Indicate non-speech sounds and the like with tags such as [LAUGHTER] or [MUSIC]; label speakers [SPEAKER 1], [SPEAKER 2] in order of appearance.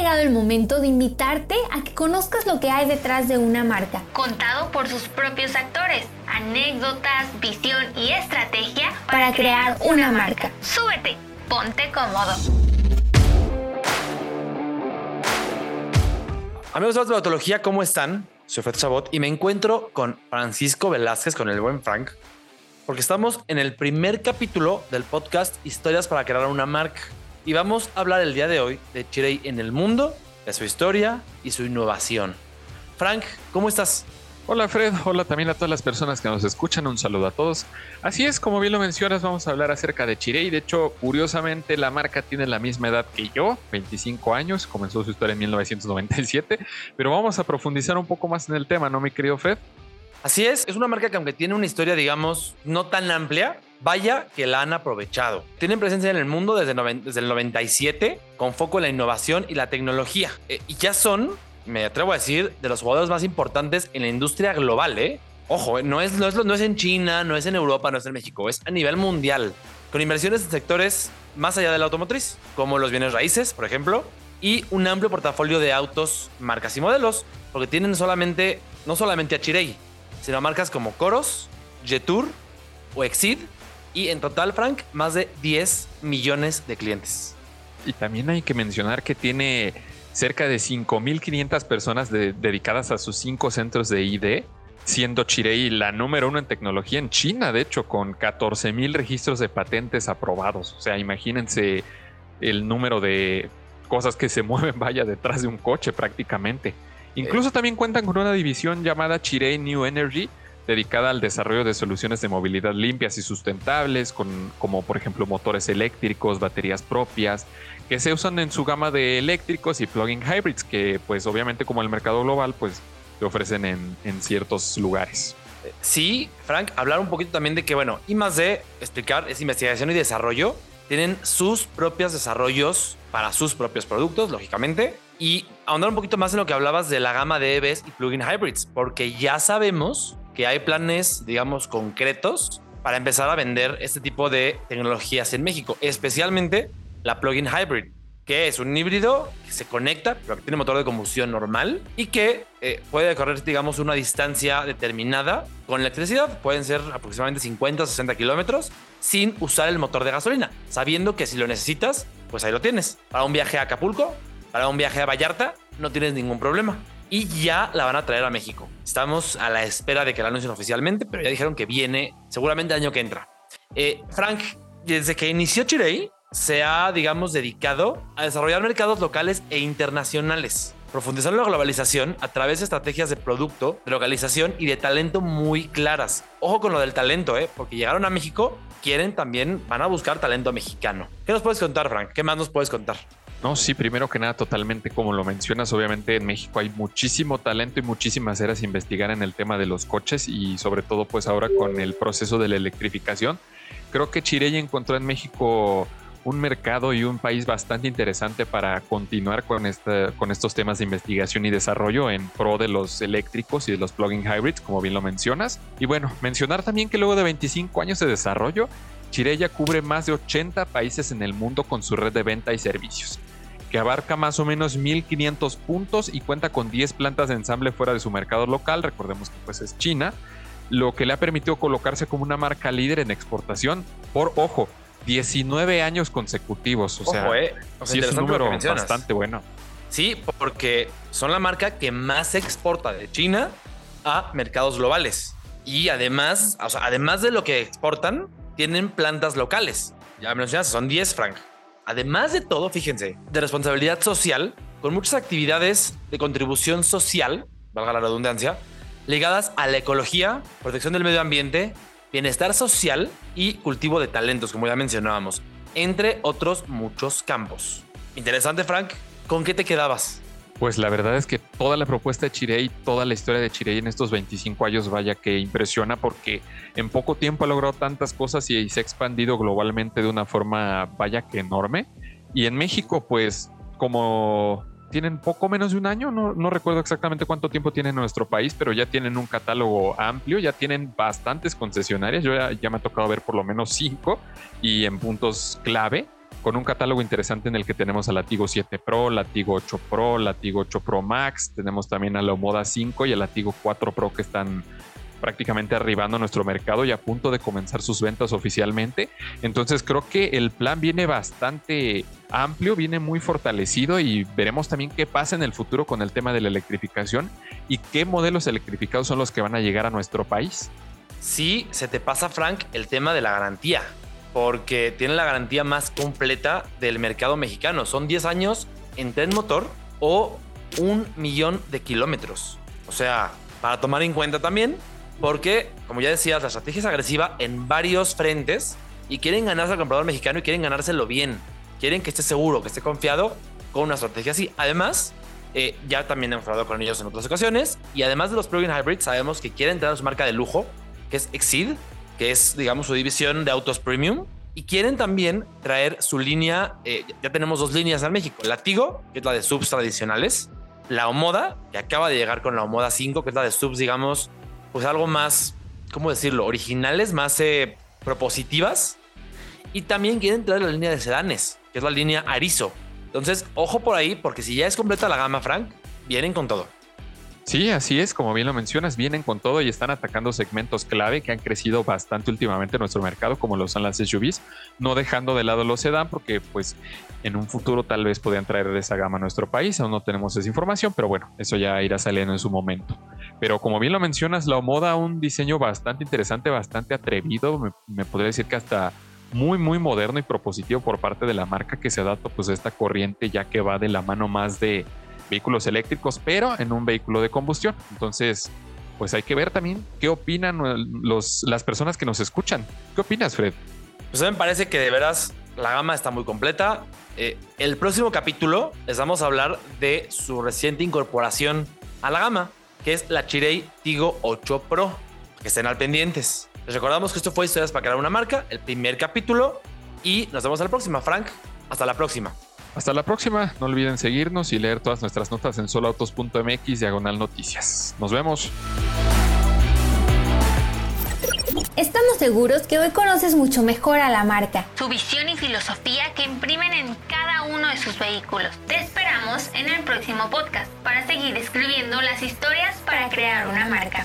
[SPEAKER 1] llegado el momento de invitarte a que conozcas lo que hay detrás de una marca, contado por sus propios actores, anécdotas, visión y estrategia para, crear una marca. Súbete, ponte cómodo.
[SPEAKER 2] Amigos de Autología, ¿cómo están? Soy Fred Chabot y me encuentro con Francisco Velázquez, con el buen Frank, porque estamos en el primer capítulo del podcast Historias para crear una marca. Y vamos a hablar el día de hoy de Chirey en el mundo, de su historia y su innovación. Frank, ¿cómo estás?
[SPEAKER 3] Hola Fred, hola también a todas las personas que nos escuchan, un saludo a todos. Así es, como bien lo mencionas, vamos a hablar acerca de Chirey. De hecho, curiosamente, la marca tiene la misma edad que yo, 25 años, comenzó su historia en 1997, pero vamos a profundizar un poco más en el tema, ¿no, mi querido Fred?
[SPEAKER 2] Así es, es una marca que aunque tiene una historia, digamos, no tan amplia, vaya que la han aprovechado. Tienen presencia en el mundo desde, el 97, con foco en la innovación y la tecnología. Eh, y ya son, me atrevo a decir, de los jugadores más importantes en la industria global, ¿eh? Ojo, eh, no, es, no, es, no es en China, no es en Europa, no es en México, es a nivel mundial, con inversiones en sectores más allá de la automotriz, como los bienes raíces, por ejemplo, y un amplio portafolio de autos, marcas y modelos, porque tienen solamente, no solamente a Chirey, sino marcas como Coros, Jetour o Exid. Y en total, Frank, más de 10 millones de clientes.
[SPEAKER 3] Y también hay que mencionar que tiene cerca de 5.500 personas dedicadas a sus cinco centros de ID, siendo Chirei la número uno en tecnología en China, de hecho, con 14.000 registros de patentes aprobados. O sea, imagínense el número de cosas que se [LAUGHS] mueven, vaya, detrás de un coche prácticamente. Incluso también cuentan con una división llamada Chirei New Energy, dedicada al desarrollo de soluciones de movilidad limpias y sustentables, con, como por ejemplo motores eléctricos, baterías propias, que se usan en su gama de eléctricos y plug-in hybrids, que pues obviamente como el mercado global, pues te ofrecen en, en ciertos lugares.
[SPEAKER 2] Sí, Frank, hablar un poquito también de que, bueno, y más de explicar es investigación y desarrollo, tienen sus propios desarrollos para sus propios productos, lógicamente, y ahondar un poquito más en lo que hablabas de la gama de EVs y plug-in hybrids, porque ya sabemos que hay planes, digamos, concretos para empezar a vender este tipo de tecnologías en México, especialmente la plug-in hybrid, que es un híbrido que se conecta, pero que tiene motor de combustión normal y que eh, puede correr, digamos, una distancia determinada con electricidad. Pueden ser aproximadamente 50 o 60 kilómetros sin usar el motor de gasolina, sabiendo que si lo necesitas, pues ahí lo tienes. Para un viaje a Acapulco, para un viaje a Vallarta, no tienes ningún problema. Y ya la van a traer a México. Estamos a la espera de que la anuncien oficialmente, pero ya dijeron que viene seguramente el año que entra. Eh, Frank, desde que inició Chirey, se ha, digamos, dedicado a desarrollar mercados locales e internacionales, profundizando la globalización a través de estrategias de producto, de localización y de talento muy claras. Ojo con lo del talento, ¿eh? porque llegaron a México, quieren también, van a buscar talento mexicano. ¿Qué nos puedes contar, Frank? ¿Qué más nos puedes contar?
[SPEAKER 3] No, sí, primero que nada, totalmente como lo mencionas, obviamente en México hay muchísimo talento y muchísimas eras investigar en el tema de los coches y sobre todo pues ahora con el proceso de la electrificación. Creo que Chirey encontró en México un mercado y un país bastante interesante para continuar con, con estos temas de investigación y desarrollo en pro de los eléctricos y de los plug-in hybrids, como bien lo mencionas. Y bueno, mencionar también que luego de 25 años de desarrollo, Chirey ya cubre más de 80 países en el mundo con su red de venta y servicios que abarca más o menos 1500 puntos y cuenta con 10 plantas de ensamble fuera de su mercado local, recordemos que pues es China, lo que le ha permitido colocarse como una marca líder en exportación por, ojo, 19 años consecutivos. O sea,
[SPEAKER 2] eh.
[SPEAKER 3] sí es un número bastante bueno.
[SPEAKER 2] Sí, porque son la marca que más exporta de China a mercados globales. Y además, o sea, además de lo que exportan, tienen plantas locales. Ya mencionas, son 10, Frank. Además de todo, fíjense, de responsabilidad social, con muchas actividades de contribución social, valga la redundancia, ligadas a la ecología, protección del medio ambiente, bienestar social y cultivo de talentos, como ya mencionábamos, entre otros muchos campos. Interesante, Frank. ¿Con qué te quedabas?
[SPEAKER 3] Pues la verdad es que toda la propuesta de Chirey, toda la historia de Chirey en estos 25 años, vaya que impresiona porque en poco tiempo ha logrado tantas cosas y se ha expandido globalmente de una forma, vaya que enorme. Y en México, pues como tienen poco menos de un año, no, recuerdo exactamente cuánto tiempo tiene nuestro país, pero ya tienen un catálogo amplio, ya tienen bastantes concesionarias, yo ya, me ha tocado ver por lo menos cinco y en puntos clave. Con un catálogo interesante en el que tenemos a Latigo 7 Pro, Latigo 8 Pro, Latigo 8 Pro Max, tenemos también a la Omoda 5 y el Latigo 4 Pro que están prácticamente arribando a nuestro mercado y a punto de comenzar sus ventas oficialmente. Entonces creo que el plan viene bastante amplio, viene muy fortalecido y veremos también qué pasa en el futuro con el tema de la electrificación y qué modelos electrificados son los que van a llegar a nuestro país.
[SPEAKER 2] Sí, se te pasa, Frank, el tema de la garantía, porque tiene la garantía más completa del mercado mexicano. Son 10 años en tren motor o un millón de kilómetros. O sea, para tomar en cuenta también porque, como ya decías, la estrategia es agresiva en varios frentes y quieren ganarse al comprador mexicano y quieren ganárselo bien. Quieren que esté seguro, que esté confiado con una estrategia así. Además, eh, ya también hemos hablado con ellos en otras ocasiones. Y además de los plug-in hybrids, sabemos que quieren tener su marca de lujo, que es Exceed, que es, digamos, su división de autos premium. Y quieren también traer su línea, eh, ya tenemos dos líneas en México, la Tigo, que es la de subs tradicionales, la Omoda, que acaba de llegar con la Omoda 5, que es la de subs, digamos, pues algo más, ¿cómo decirlo? Originales, más eh, propositivas. Y también quieren traer la línea de sedanes, que es la línea Arizo. Entonces, ojo por ahí, porque si ya es completa la gama, Frank, vienen con todo.
[SPEAKER 3] Sí, así es, como bien lo mencionas, vienen con todo y están atacando segmentos clave que han crecido bastante últimamente en nuestro mercado, como lo son las SUVs, no dejando de lado los sedán, porque pues en un futuro tal vez podrían traer esa gama a nuestro país, aún no tenemos esa información, pero bueno, eso ya irá saliendo en su momento. Pero como bien lo mencionas, la Omoda, un diseño bastante interesante, bastante atrevido, me, podría decir que hasta muy, muy moderno y propositivo por parte de la marca que se adapta pues a esta corriente ya que va de la mano más de vehículos eléctricos, pero en un vehículo de combustión. Entonces, pues hay que ver también qué opinan los, las personas que nos escuchan. ¿Qué opinas, Fred?
[SPEAKER 2] Pues a mí me parece que de veras la gama está muy completa. Eh, el próximo capítulo les vamos a hablar de su reciente incorporación a la gama que es la Chirei Tigo 8 Pro. Que estén al pendientes. Les recordamos que esto fue Historias para crear una marca, el primer capítulo. Y nos vemos a la próxima, Frank. Hasta la próxima.
[SPEAKER 3] Hasta la próxima. No olviden seguirnos y leer todas nuestras notas en soloautos.mx diagonal noticias. Nos vemos.
[SPEAKER 1] Estamos seguros que hoy conoces mucho mejor a la marca, su visión y filosofía que imprimen en cada uno de sus vehículos. Te esperamos en el próximo podcast para seguir escribiendo las historias para crear una marca.